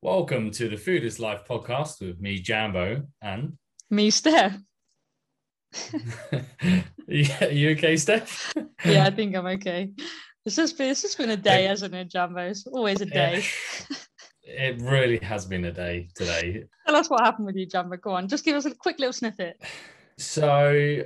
Welcome to the Food is Life podcast with me, Jambo, and Me, Steph. yeah, you okay, Steph? Yeah, I think I'm okay. It's just been, it's just been a day, hasn't it, Jambo? It's always a day. It really has been a day today. Tell us what happened with you, Jambo. Go on, just give us a quick little snippet. So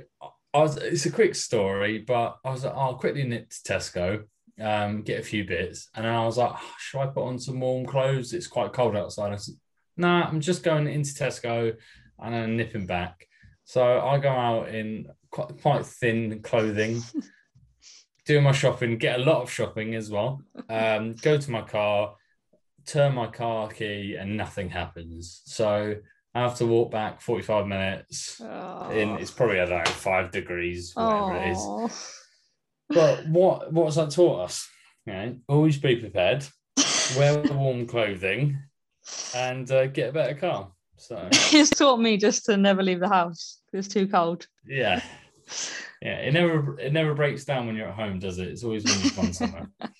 I was it's a quick story, but I was like, I'll quickly nip to Tesco, um, get a few bits, and then I was like, oh, should I put on some warm clothes? It's quite cold outside. I said, nah, I'm just going into Tesco and then nipping back. So I go out in quite quite thin clothing, do my shopping, get a lot of shopping as well. Um, go to my car, turn my car key, and nothing happens. So I have to walk back 45 minutes. In it's probably I don't know five degrees, whatever it is. But what what has that taught us? You know, always be prepared, wear the warm clothing, and uh, get a better car. So it's taught me just to never leave the house. It's too cold. yeah, yeah. It never it never breaks down when you're at home, does it? It's always when you've gone somewhere.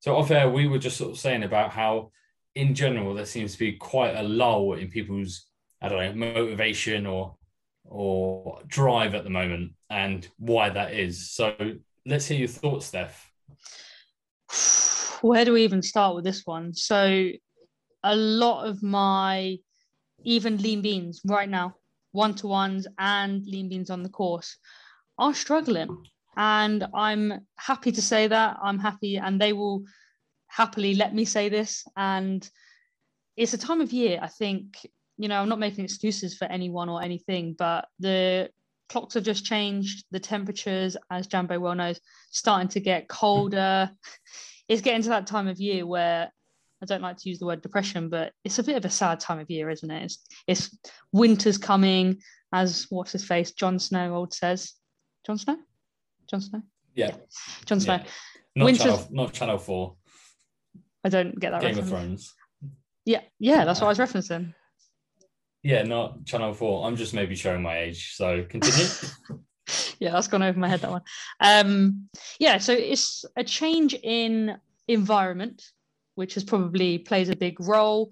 So off air, we were just sort of saying about how, in general, there seems to be quite a lull in people's I don't know motivation or or drive at the moment, and why that is. So let's hear your thoughts, Steph. Where do we even start with this one? So, a lot of my even lean beans right now, one to ones and lean beans on the course, are struggling. And I'm happy to say that. I'm happy, and they will happily let me say this. And it's a time of year, I think, you know, I'm not making excuses for anyone or anything, but the clocks have just changed. The temperatures, as Jambo well knows, starting to get colder. It's getting to that time of year where I don't like to use the word depression, but it's a bit of a sad time of year, isn't it? It's, it's winter's coming, as what's his face, Jon Snow old says. Jon Snow? Jon Snow? Yeah, Jon Snow. Yeah. not Winter's- channel, not Channel Four, I don't get that Game of. Thrones. Yeah, yeah, that's what I was referencing. Yeah, not Channel Four. I'm just maybe showing my age. So continue. yeah, that's gone over my head that one. Um, yeah, so it's a change in environment, which has probably plays a big role.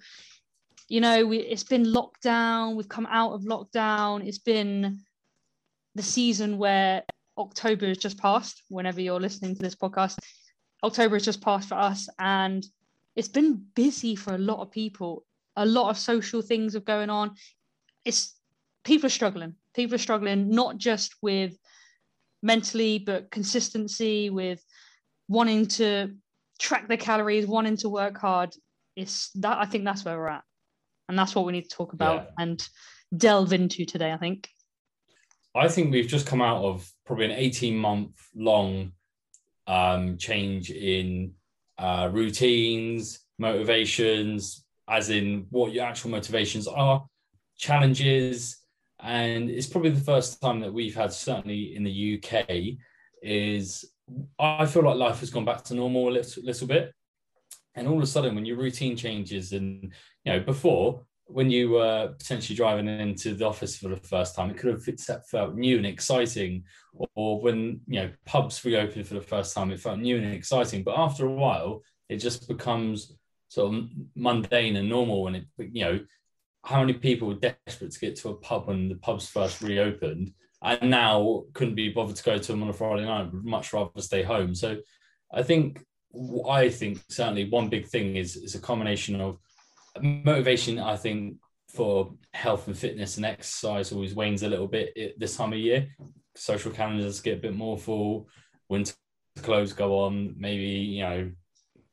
You know, we, it's been lockdown. We've come out of lockdown. It's been the season where October has just passed. Whenever you're listening to this podcast, October has just passed for us, and it's been busy for a lot of people. A lot of social things are going on. It's people are struggling. People are struggling not just with mentally, but consistency, with wanting to track their calories, wanting to work hard. It's that I think that's where we're at. And that's what we need to talk about Yeah. and delve into today, I think. I think we've just come out of probably an 18 month long um, change in uh, routines, motivations, as in what your actual motivations are, challenges. And it's probably the first time that we've had, certainly in the UK, is I feel like life has gone back to normal a little, little bit. And all of a sudden, when your routine changes, and you know, before when you were potentially driving into the office for the first time, it could have felt new and exciting. Or when you know pubs reopened for the first time, it felt new and exciting. But after a while, it just becomes sort of mundane and normal. And it, you know, how many people were desperate to get to a pub when the pubs first reopened, and now couldn't be bothered to go to them on a Friday night, would much rather stay home. So, I think I think certainly one big thing is is a combination of motivation i think for health and fitness and exercise always wanes a little bit this time of year social calendars get a bit more full winter clothes go on maybe you know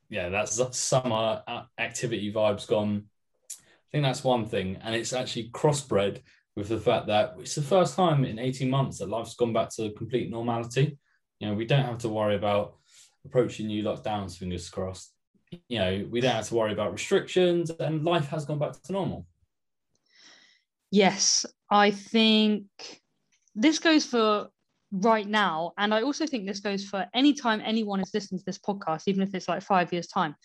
yeah that's summer uh, activity vibes gone. I think that's one thing and it's actually crossbred with the fact that it's the first time in 18 months that life's gone back to complete normality. You know we don't have to worry about approaching new lockdowns fingers crossed. You know, we don't have to worry about restrictions and life has gone back to normal. Yes, I think this goes for right now. And I also think this goes for any time anyone is listening to this podcast, even if it's like five years' time.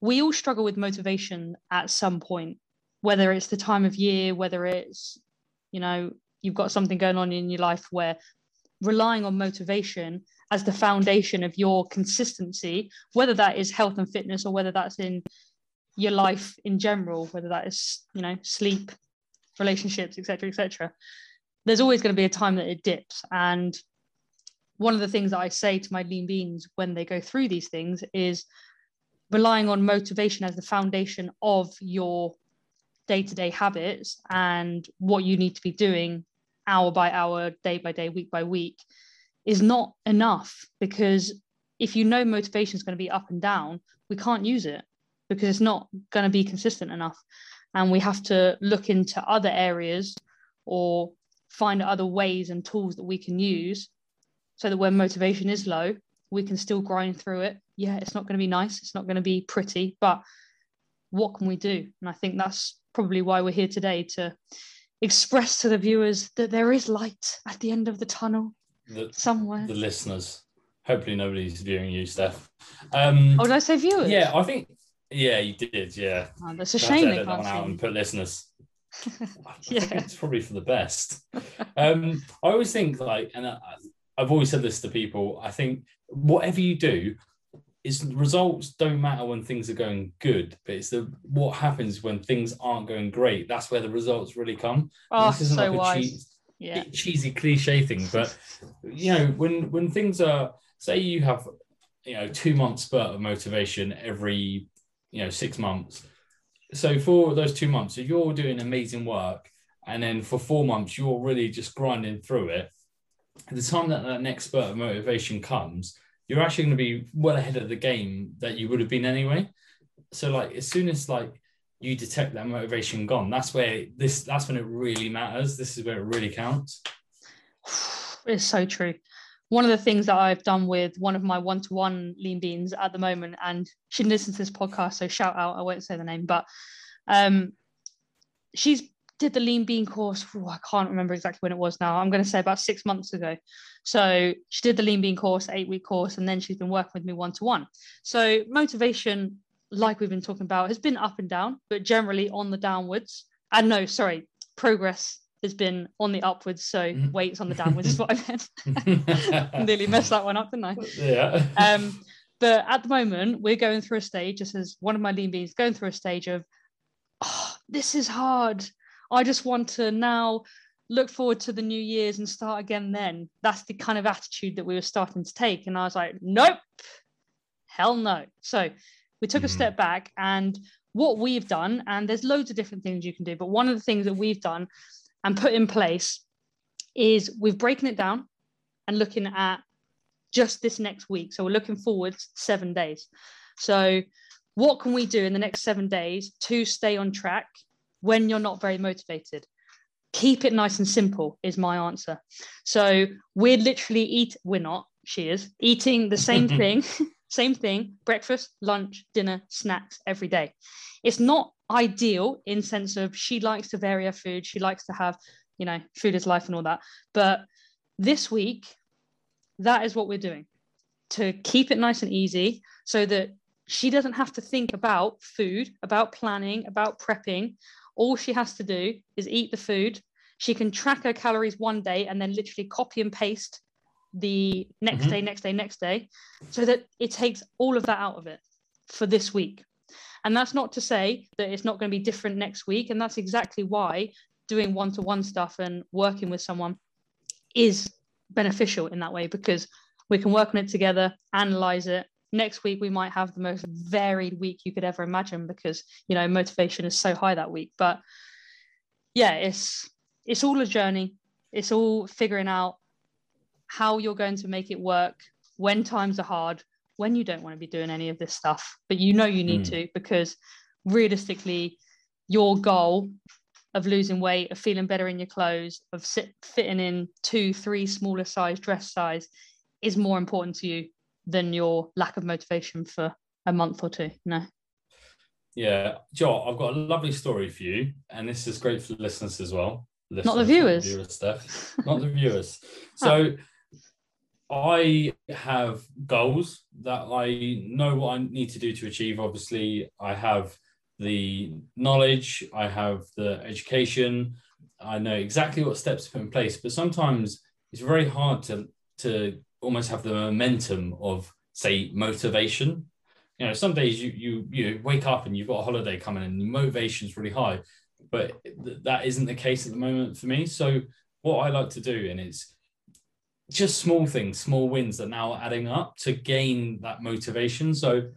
We all struggle with motivation at some point, whether it's the time of year, whether it's, you know, you've got something going on in your life where relying on motivation as the foundation of your consistency, whether that is health and fitness or whether that's in your life in general, whether that is, you know, sleep, relationships, etc., etc. There's always going to be a time that it dips. And one of the things that I say to my lean beans when they go through these things is relying on motivation as the foundation of your day-to-day habits and what you need to be doing hour by hour, day by day, week by week is not enough because if you know motivation is going to be up and down, we can't use it because it's not going to be consistent enough. And we have to look into other areas or find other ways and tools that we can use so that when motivation is low, we can still grind through it. Yeah, it's not going to be nice, it's not going to be pretty, but what can we do? And I think that's probably why we're here today to express to the viewers that there is light at the end of the tunnel the, somewhere. The listeners. Hopefully nobody's viewing you, Steph. Um, oh, did I say viewers? Yeah, I think. Yeah, you did. Yeah. Oh, that's a shame. They can't out and put listeners. yeah, it's probably for the best. Um, I always think like, and I, I've always said this to people. I think whatever you do, is results don't matter when things are going good, but it's the what happens when things aren't going great. That's where the results really come. Oh, this isn't so like a wise yeah. cheesy cliche thing, but you know, when when things are say you have you know two months spurt of motivation every you know six months. So for those two months, if you're doing amazing work, and then for four months you're really just grinding through it, the time that that next spurt of motivation comes, you're actually going to be well ahead of the game that you would have been anyway. So like as soon as like you detect that motivation gone that's where this that's when it really matters. This is where it really counts. It's so true one of the things that i've done with one of my one-to-one lean beans at the moment and she listens to this podcast so shout out i won't say the name but um she's did the lean bean course Ooh, i can't remember exactly when it was now i'm going to say about six months ago so she did the lean bean course eight week course and then she's been working with me one-to-one so motivation like we've been talking about, has been up and down, but generally on the downwards. And no, sorry, progress has been on the upwards. So mm-hmm. weights on the downwards is what I meant. Nearly messed that one up, didn't I? Yeah. Um, but at the moment, we're going through a stage, just as one of my lean beans going through a stage of, oh, this is hard. I just want to now look forward to the new year's and start again then. That's the kind of attitude that we were starting to take. And I was like, nope, hell no. So we took mm-hmm. a step back and what we've done, and there's loads of different things you can do, but one of the things that we've done and put in place is we've broken it down and looking at just this next week. So we're looking forward seven days. So what can we do in the next seven days to stay on track when you're not very motivated? Keep it nice and simple is my answer. So we're literally eat. We're not. She is eating the same thing same thing, breakfast, lunch, dinner, snacks every day. It's not ideal in sense of she likes to vary her food. She likes to have, you know, food is life and all that. But this week, that is what we're doing to keep it nice and easy so that she doesn't have to think about food, about planning, about prepping. All she has to do is eat the food. She can track her calories one day and then literally copy and paste the next mm-hmm. day, next day, next day, so that it takes all of that out of it for this week. And that's not to say that it's not going to be different next week. And that's exactly why doing one to one stuff and working with someone is beneficial in that way because we can work on it together, analyze it. Next week, we might have the most varied week you could ever imagine because, you know, motivation is so high that week. But yeah, it's it's all a journey. It's all figuring out how you're going to make it work when times are hard, when you don't want to be doing any of this Steph, but you know you need mm. to because realistically, your goal of losing weight, of feeling better in your clothes, of sit, fitting in two, three smaller size dress size is more important to you than your lack of motivation for a month or two. No. Yeah, Joe, I've got a lovely story for you, and this is great for the listeners as well. Listeners, not the viewers. Not the viewers, stuff. not the viewers. So, I have goals that I know what I need to do to achieve. Obviously, I have the knowledge, I have the education, I know exactly what steps to put in place. But sometimes it's very hard to to almost have the momentum of say motivation you know, some days you you you wake up and you've got a holiday coming and your motivation's really high, but th- that isn't the case at the moment for me. So what I like to do, and it's just small things, small wins that now are adding up to gain that motivation. So,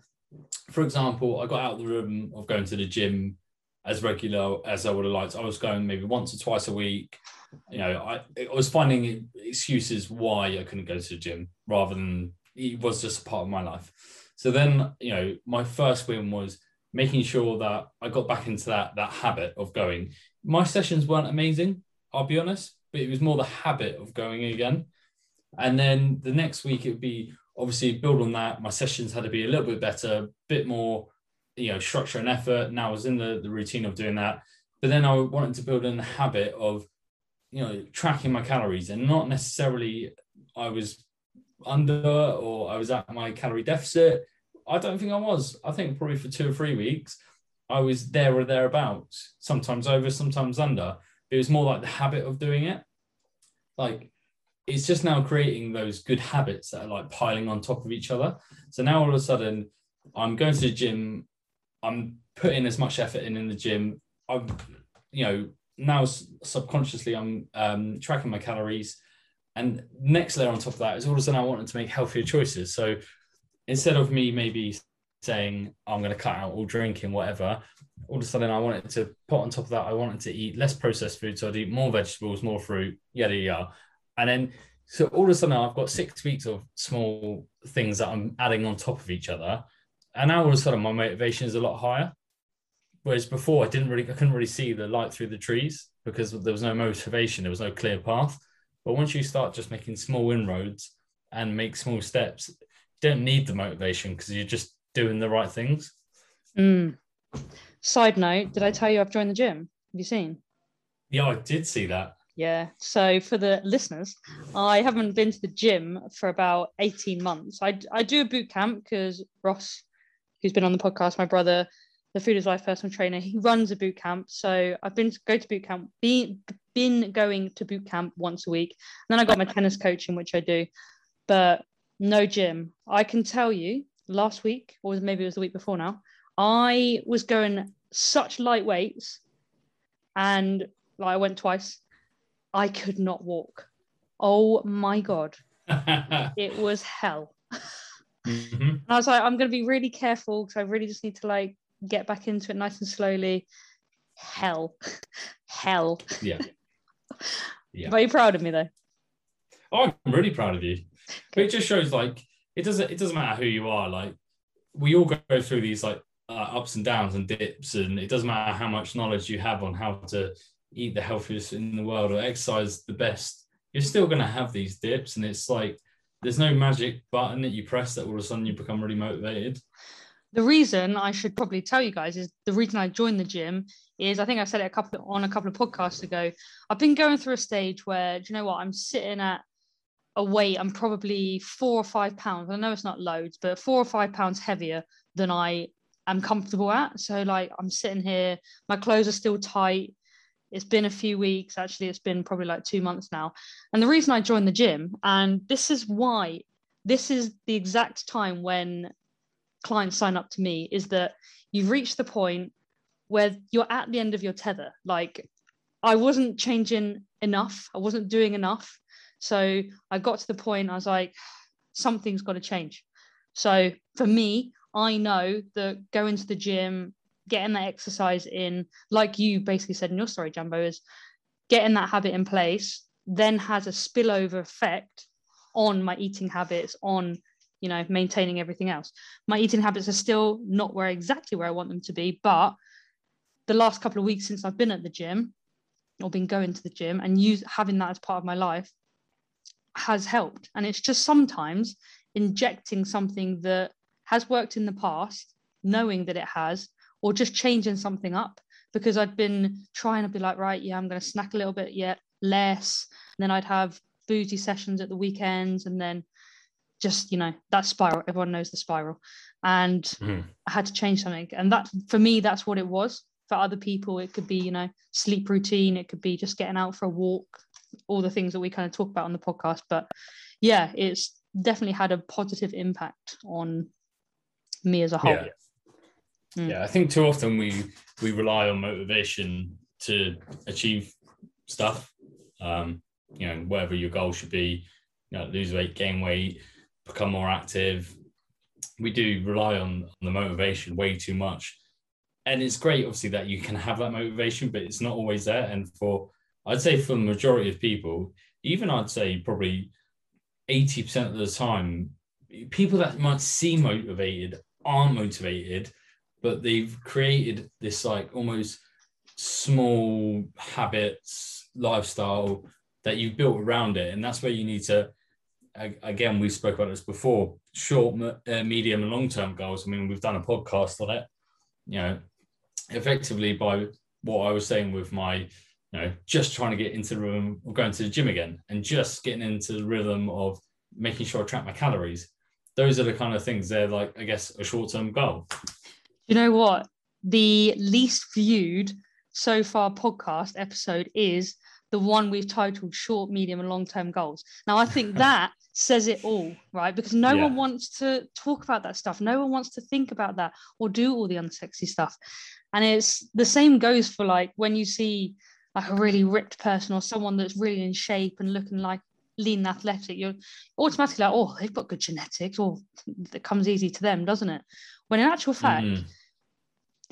for example, I got out of the room of going to the gym as regular as I would have liked. I was going maybe once or twice a week. You know, I, I was finding excuses why I couldn't go to the gym rather than it was just a part of my life. So then, you know, my first win was making sure that I got back into that that habit of going. My sessions weren't amazing, I'll be honest, but it was more the habit of going again. And then the next week it would be obviously build on that. My sessions had to be a little bit better, bit more, you know, structure and effort. Now I was in the, the routine of doing that. But then I wanted to build in the habit of, you know, tracking my calories and not necessarily I was under or I was at my calorie deficit. I don't think I was. I think probably for two or three weeks, I was there or thereabouts, sometimes over, sometimes under. It was more like the habit of doing it. Like it's just now creating those good habits that are like piling on top of each other. So now all of a sudden, I'm going to the gym, I'm putting as much effort in in the gym. I'm, you know, now subconsciously I'm um, tracking my calories. And next layer on top of that is all of a sudden I wanted to make healthier choices. So instead of me maybe saying I'm going to cut out all drinking, whatever, all of a sudden I wanted to put on top of that, I wanted to eat less processed food. So I'd eat more vegetables, more fruit, yada, yada. And then, so all of a sudden I've got six weeks of small things that I'm adding on top of each other. And now all of a sudden my motivation is a lot higher. Whereas before I didn't really, I couldn't really see the light through the trees because there was no motivation, there was no clear path. But once you start just making small inroads and make small steps, you don't need the motivation because you're just doing the right things. Mm. Side note, did I tell you I've joined the gym? Have you seen? Yeah, I did see that. Yeah. So for the listeners, I haven't been to the gym for about 18 months. I, I do a boot camp because Ross, who's been on the podcast, my brother, the Food is Life personal trainer, he runs a boot camp. So I've been to go to boot camp, be, been going to boot camp once a week. And then I got my tennis coaching, which I do, but no gym. I can tell you last week, or maybe it was the week before now, I was going such light weights and like I went twice. I could not walk. Oh my God. it was hell. Mm-hmm. And I was like, I'm going to be really careful because I really just need to like get back into it nice and slowly. Hell. hell. Yeah. Yeah. Are you proud of me though? Oh, I'm really proud of you. But it just shows like it doesn't it doesn't matter who you are. Like we all go through these like uh, ups and downs and dips, and it doesn't matter how much knowledge you have on how to eat the healthiest in the world or exercise the best. You're still going to have these dips, and it's like there's no magic button that you press that all of a sudden you become really motivated. The reason I should probably tell you guys is the reason I joined the gym is I think I said it a couple on a couple of podcasts ago. I've been going through a stage where do you know what I'm sitting at a weight I'm probably four or five pounds. I know it's not loads, but four or five pounds heavier than I am comfortable at. So like I'm sitting here, my clothes are still tight. It's been a few weeks. Actually, it's been probably like two months now. And the reason I joined the gym, and this is why, this is the exact time when clients sign up to me, is that you've reached the point where you're at the end of your tether. Like I wasn't changing enough. I wasn't doing enough. So I got to the point, I was like, something's got to change. So for me, I know that going to the gym, getting that exercise in, like you basically said in your story, Jambo, is getting that habit in place then has a spillover effect on my eating habits, on you know maintaining everything else. My eating habits are still not where exactly where I want them to be, but the last couple of weeks since I've been at the gym or been going to the gym and use having that as part of my life has helped. And it's just sometimes injecting something that has worked in the past, knowing that it has, or just changing something up because I'd been trying to be like, right, yeah, I'm going to snack a little bit yet less. And then I'd have boozy sessions at the weekends and then just, you know, that spiral. Everyone knows the spiral. And mm. I had to change something. And that, for me, that's what it was. For other people, it could be, you know, sleep routine. It could be just getting out for a walk, all the things that we kind of talk about on the podcast. But yeah, it's definitely had a positive impact on me as a whole. Yeah. Mm. Yeah, I think too often we we rely on motivation to achieve stuff. Um, you know, whatever your goal should be, you know, lose weight, gain weight, become more active. We do rely on, on the motivation way too much. And it's great, obviously, that you can have that motivation, but it's not always there. And for I'd say for the majority of people, even I'd say probably 80% of the time, people that might seem motivated aren't motivated but they've created this like almost small habits lifestyle that you've built around it. And that's where you need to again we spoke about this before short uh, medium and long term goals. I mean we've done a podcast on it you know effectively by what i was saying with my you know just trying to get into the room or going to the gym again and just getting into the rhythm of making sure i track my calories. Those are the kind of things they're like i guess a short term goal you know what? The least viewed so far podcast episode is the one we've titled short, medium, and long term goals. Now, I think that says it all, right? Because no yeah. one wants to talk about that stuff. No one wants to think about that or do all the unsexy stuff. And it's the same goes for like when you see like a really ripped person or someone that's really in shape and looking like lean and athletic, you're automatically like, oh, they've got good genetics, or it comes easy to them, doesn't it? When in actual fact, mm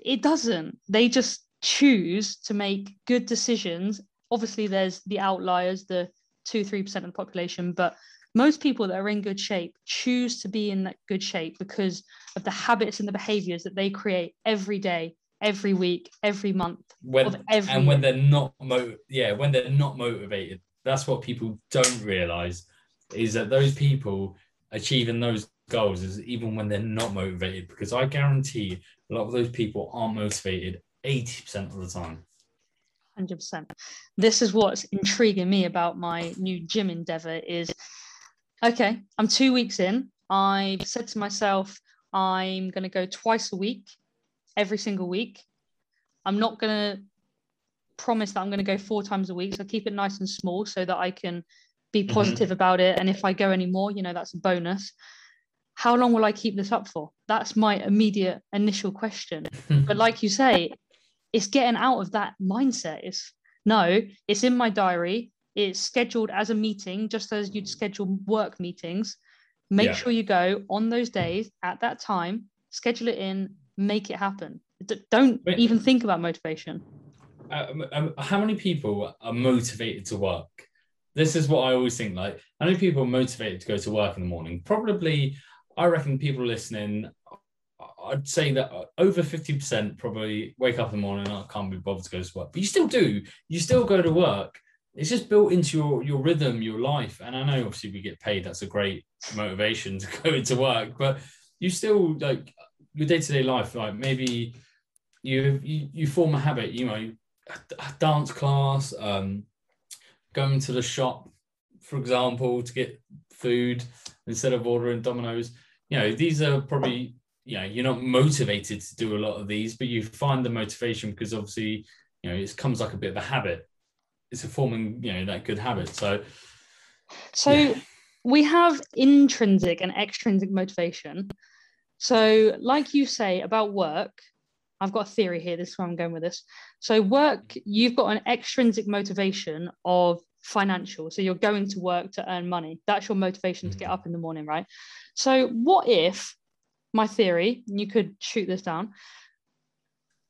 it doesn't. They just choose to make good decisions. Obviously, there's the outliers, the two, three percent of the population, but most people that are in good shape choose to be in that good shape because of the habits and the behaviors that they create every day, every week, every month. When, every and when they're not mo- yeah, when they're not motivated, that's what people don't realize is that those people achieving those goals is even when they're not motivated because I guarantee a lot of those people aren't motivated 80% of the time. 100%. This is what's intriguing me about my new gym endeavor is okay, I'm 2 weeks in. I've said to myself I'm going to go twice a week, every single week. I'm not going to promise that I'm going to go four times a week. So keep it nice and small so that I can be mm-hmm. positive mm-hmm. about it. And if I go any more, you know, that's a bonus how long will I keep this up for? That's my immediate initial question. but like you say, it's getting out of that mindset. It's no, it's in my diary. It's scheduled as a meeting, just as you'd schedule work meetings. Make yeah. sure you go on those days at that time, schedule it in, make it happen. D- don't Wait, even think about motivation. Uh, um, um, how many people are motivated to work? This is what I always think. Like, how many people are motivated to go to work in the morning? Probably I reckon people listening, I'd say that over 50% probably wake up in the morning and I can't be bothered to go to work. But you still do. You still go to work. It's just built into your, your rhythm, your life. And I know obviously we get paid. That's a great motivation to go into work. But you still like your day-to-day life, like maybe you you, you form a habit, you know, dance class, um, going to the shop, for example, to get food instead of ordering Domino's you know, these are probably, you know, you're not motivated to do a lot of these, but you find the motivation because obviously, you know, it comes like a bit of a habit. It's a forming, you know, that good habit. So, so yeah. we have intrinsic and extrinsic motivation. So, like you say about work, I've got a theory here. This is where I'm going with this. So, work, you've got an extrinsic motivation of financial. So, you're going to work to earn money. That's your motivation to get mm-hmm. up in the morning, right? So, what if my theory, you could shoot this down,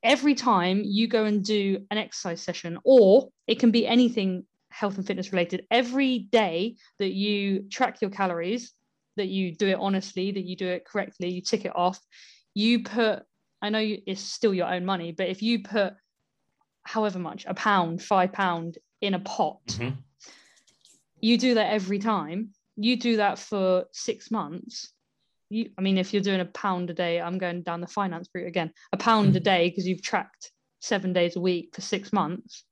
every time you go and do an exercise session, or it can be anything health and fitness related, every day that you track your calories, that you do it honestly, that you do it correctly, you tick it off, you put, I know it's still your own money, but if you put however much, a pound, five pound in a pot, mm-hmm. you do that every time. You do that for six months. You i mean if you're doing a pound a day i'm going down the finance route again. A pound a mm. day because you've tracked seven days a week for six months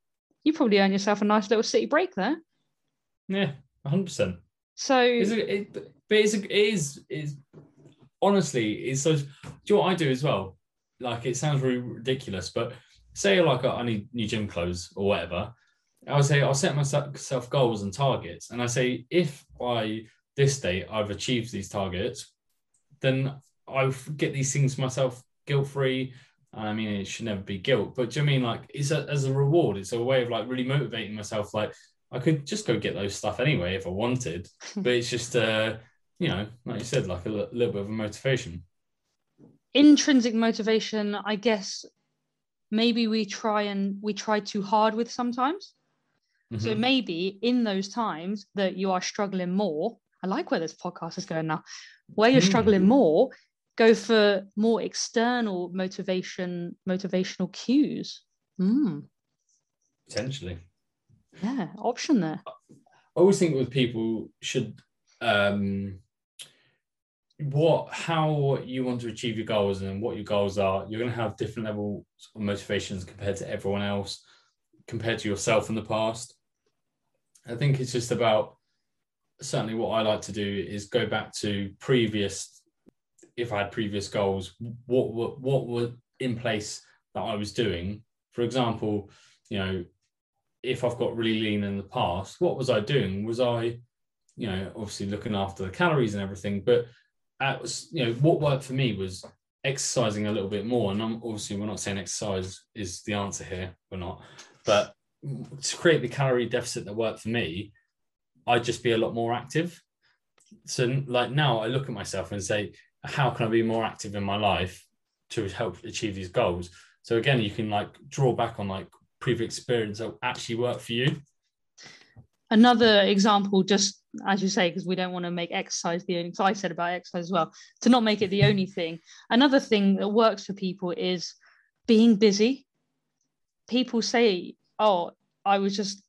you probably earn yourself a nice little city break there. Yeah 100% so it's a, it, but it's a, it is is honestly it's so do you know what i do as well? Like it sounds really ridiculous but say like i need new gym clothes or whatever I would say I'll set myself goals and targets, and I say if by this date I've achieved these targets, then I get these things myself guilt free. I mean, it should never be guilt, but do you know I mean like it's a, as a reward? It's a way of like really motivating myself. Like I could just go get those stuff anyway if I wanted, but it's just uh, you know, like you said, like a l- little bit of a motivation. Intrinsic motivation, I guess, maybe we try and we try too hard with sometimes. So Mhm. maybe in those times that you are struggling more, I like where this podcast is going now, where you're struggling Mm. more, go for more external motivation, motivational cues. Mm, Potentially. yeah, option there. I always think with people should um what how you want to achieve your goals and what your goals are you're going to have different levels of motivations compared to everyone else compared to yourself in the past i think it's just about certainly what i like to do is go back to previous if i had previous goals what were what were in place that i was doing for example you know if I've got really lean in the past, what was I doing? Was I, you know, obviously looking after the calories and everything, but at you know, what worked for me was exercising a little bit more. And I'm obviously we're not saying exercise is the answer here, we're not, but to create the calorie deficit that worked for me, I'd just be a lot more active. So like now I look at myself and say, how can I be more active in my life to help achieve these goals? So again, you can like draw back on like previous experience that actually work for you. Another example, just as you say, because we don't want to make exercise the only. So I said about exercise as well, to not make it the only thing. Another thing that works for people is being busy. People say, "Oh, I was just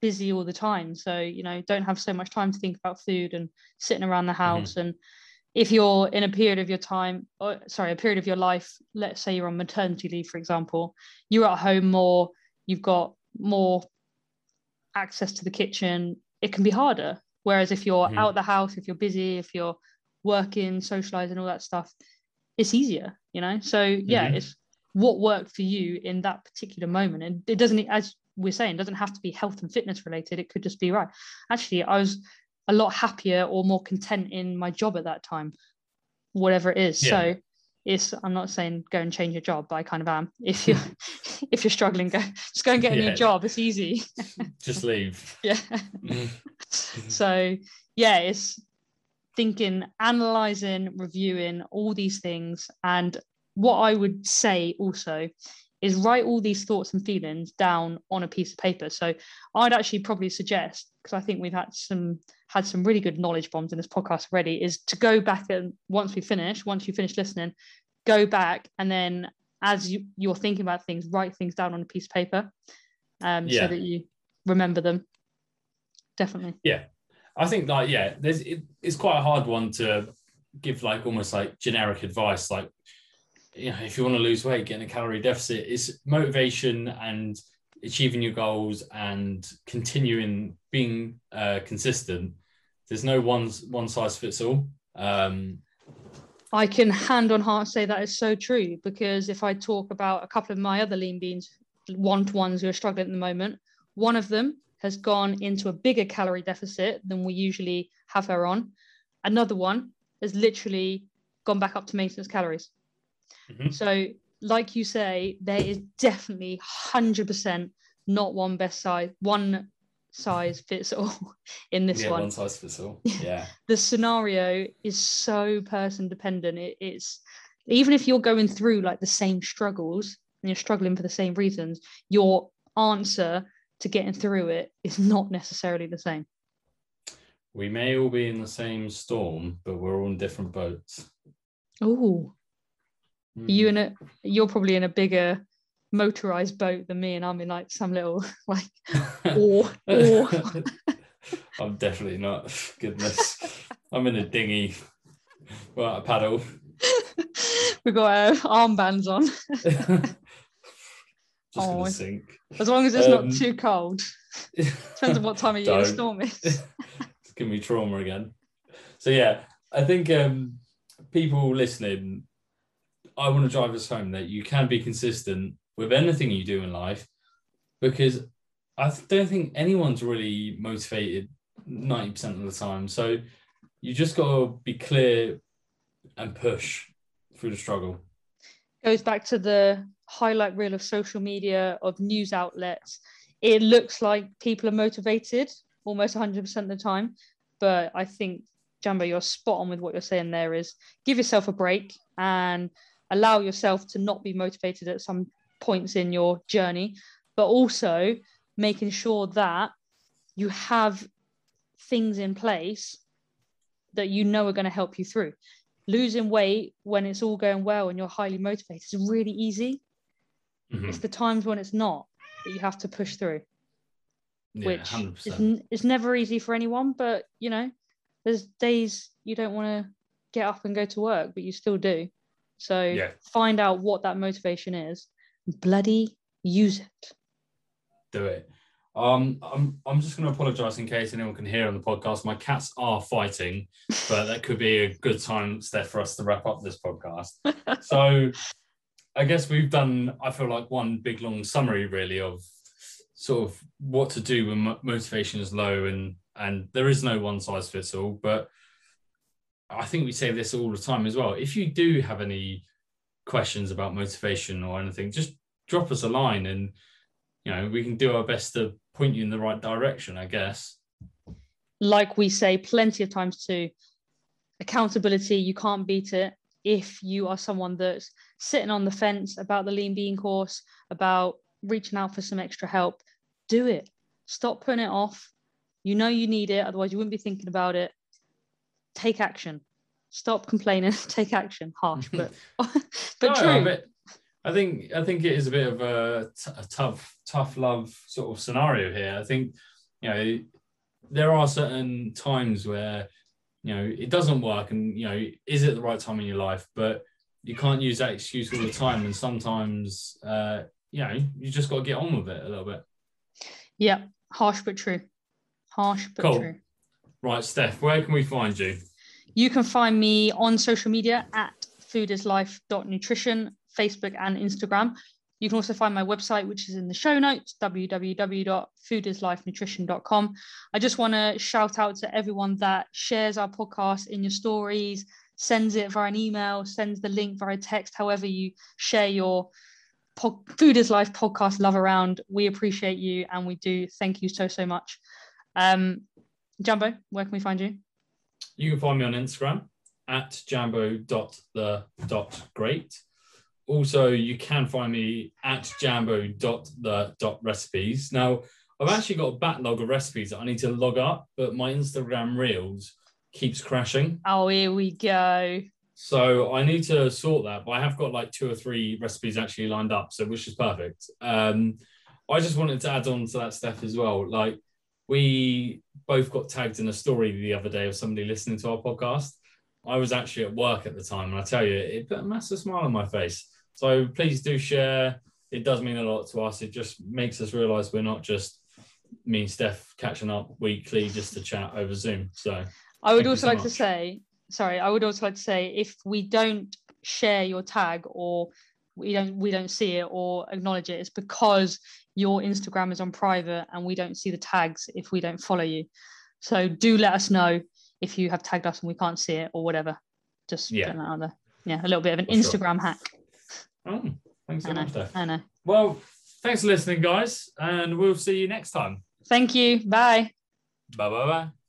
busy all the time, so you know, don't have so much time to think about food and sitting around the house." And if you're in a period of your time, or sorry, a period of your life, let's say you're on maternity leave, for example, you're at home more, you've got more access to the kitchen, it can be harder. Whereas if you're Mhm. out the house, if you're busy, if you're working, socializing, all that stuff, it's easier, you know? So yeah, Mhm. it's what worked for you in that particular moment. And it doesn't, as we're saying, doesn't have to be health and fitness related. It could just be right. Actually, I was a lot happier or more content in my job at that time, whatever it is. Yeah. So it's I'm not saying go and change your job, but I kind of am. If you're if you're struggling, go just go and get a Yeah. new job. It's easy. Just leave. yeah. Mm-hmm. so yeah, it's thinking, analyzing, reviewing all these things. And what I would say also is write all these thoughts and feelings down on a piece of paper. So I'd actually probably suggest, because I think we've had some had some really good knowledge bombs in this podcast already, is to go back and once we finish, once you finish listening, go back and then as you, you're thinking about things, write things down on a piece of paper um, Yeah. so that you remember them. Definitely. Yeah. I think like yeah, there's it, it's quite a hard one to give like almost like generic advice. Like you know, if you want to lose weight, getting a calorie deficit, is motivation and achieving your goals and continuing being uh, consistent. There's no one one size fits all. Um, I can hand on heart say that is so true because if I talk about a couple of my other lean beans, one to ones who are struggling at the moment, one of them has gone into a bigger calorie deficit than we usually have her on. Another one has literally gone back up to maintenance calories. Mhm. So, like you say, there is definitely 100% not one best size, one size fits all in this yeah, one one size fits all. Yeah, the scenario is so person dependent. It, it's even if you're going through like the same struggles and you're struggling for the same reasons, your answer to getting through it is not necessarily the same. we may all be in the same storm, but we're all in different boats. Oh, Mm. you in a you're probably in a bigger motorized boat than me, and I'm in like some little like or or I'm definitely not. Goodness, I'm in a dinghy. Well, a paddle. we've got uh, armbands on. Just Oh, gonna sink. As long as it's Um, not too cold. Depends on what time of year the storm is. it's giving me trauma again. So yeah, I think um, people listening, I want to drive us home that you can be consistent with anything you do in life, because I don't think anyone's really motivated ninety percent of the time. So you just got to be clear and push through the struggle. Goes back to the highlight reel of social media, of news outlets. It looks like people are motivated almost 100% of the time. But I think, Jambo, you're spot on with what you're saying there is give yourself a break and allow yourself to not be motivated at some points in your journey, but also making sure that you have things in place that you know are going to help you through. Losing weight when it's all going well and you're highly motivated is really easy. Mm-hmm. It's the times when it's not that you have to push through, yeah, which 100%. is, is never easy for anyone. But you know, there's days you don't want to get up and go to work, but you still do. So yeah. find out what that motivation is, bloody use it. Do it. Um, I'm I'm just going to apologise in case anyone can hear on the podcast. My cats are fighting, but that could be a good time, Steph, for us to wrap up this podcast. so, I guess we've done. I feel like one big long summary, really, of sort of what to do when motivation is low, and and there is no one size fits all. But I think we say this all the time as well. If you do have any questions about motivation or anything, just drop us a line and you know we can do our best to point you in the right direction, I guess. Like we say plenty of times too, accountability, you can't beat it. If you are someone that's sitting on the fence about the lean bean course, about reaching out for some extra help, do it. Stop putting it off. You know you need it, otherwise, you wouldn't be thinking about it. Take action. Stop complaining, take action. Harsh, but but no, true. I think I think it is a bit of a, t- a tough tough love sort of scenario here. I think you know there are certain times where you know it doesn't work, and you know is it the right time in your life? But you can't use that excuse all the time, and sometimes uh, you know you just got to get on with it a little bit. Yeah, harsh but true. Harsh but cool. true. Right, Steph, where can we find you? You can find me on social media at foodislife.nutrition Facebook and Instagram. You can also find my website, which is in the show notes, www.foodislifenutrition.com. I just want to shout out to everyone that shares our podcast in your stories, sends it via an email, sends the link via text, however you share your po- Food is Life podcast love around. We appreciate you and we do thank you so, so much. Um, Jambo, where can we find you? You can find me on Instagram at jambo.the.great. Also, you can find me at jambo.the.recipes. Now, I've actually got a backlog of recipes that I need to log up, but my Instagram Reels keeps crashing. Oh, here we go. So I need to sort that, but I have got like two or three recipes actually lined up, so which is perfect. Um, I just wanted to add on to that stuff as well. Like we both got tagged in a story the other day of somebody listening to our podcast. I was actually at work at the time, and I tell you, it put a massive smile on my face. So please do share. It does mean a lot to us. It just makes us realize we're not just me and Steph catching up weekly just to chat over Zoom. So I would also so like much. to say, sorry, I would also like to say if we don't share your tag or we don't we don't see it or acknowledge it, it's because your Instagram is on private and we don't see the tags if we don't follow you. So do let us know if you have tagged us and we can't see it or whatever. Just yeah. putting that out there. Yeah, a little bit of an For Instagram sure. hack. Oh, thanks so I much. I know. Well, thanks for listening, guys, and we'll see you next time. Thank you. Bye. Bye bye bye.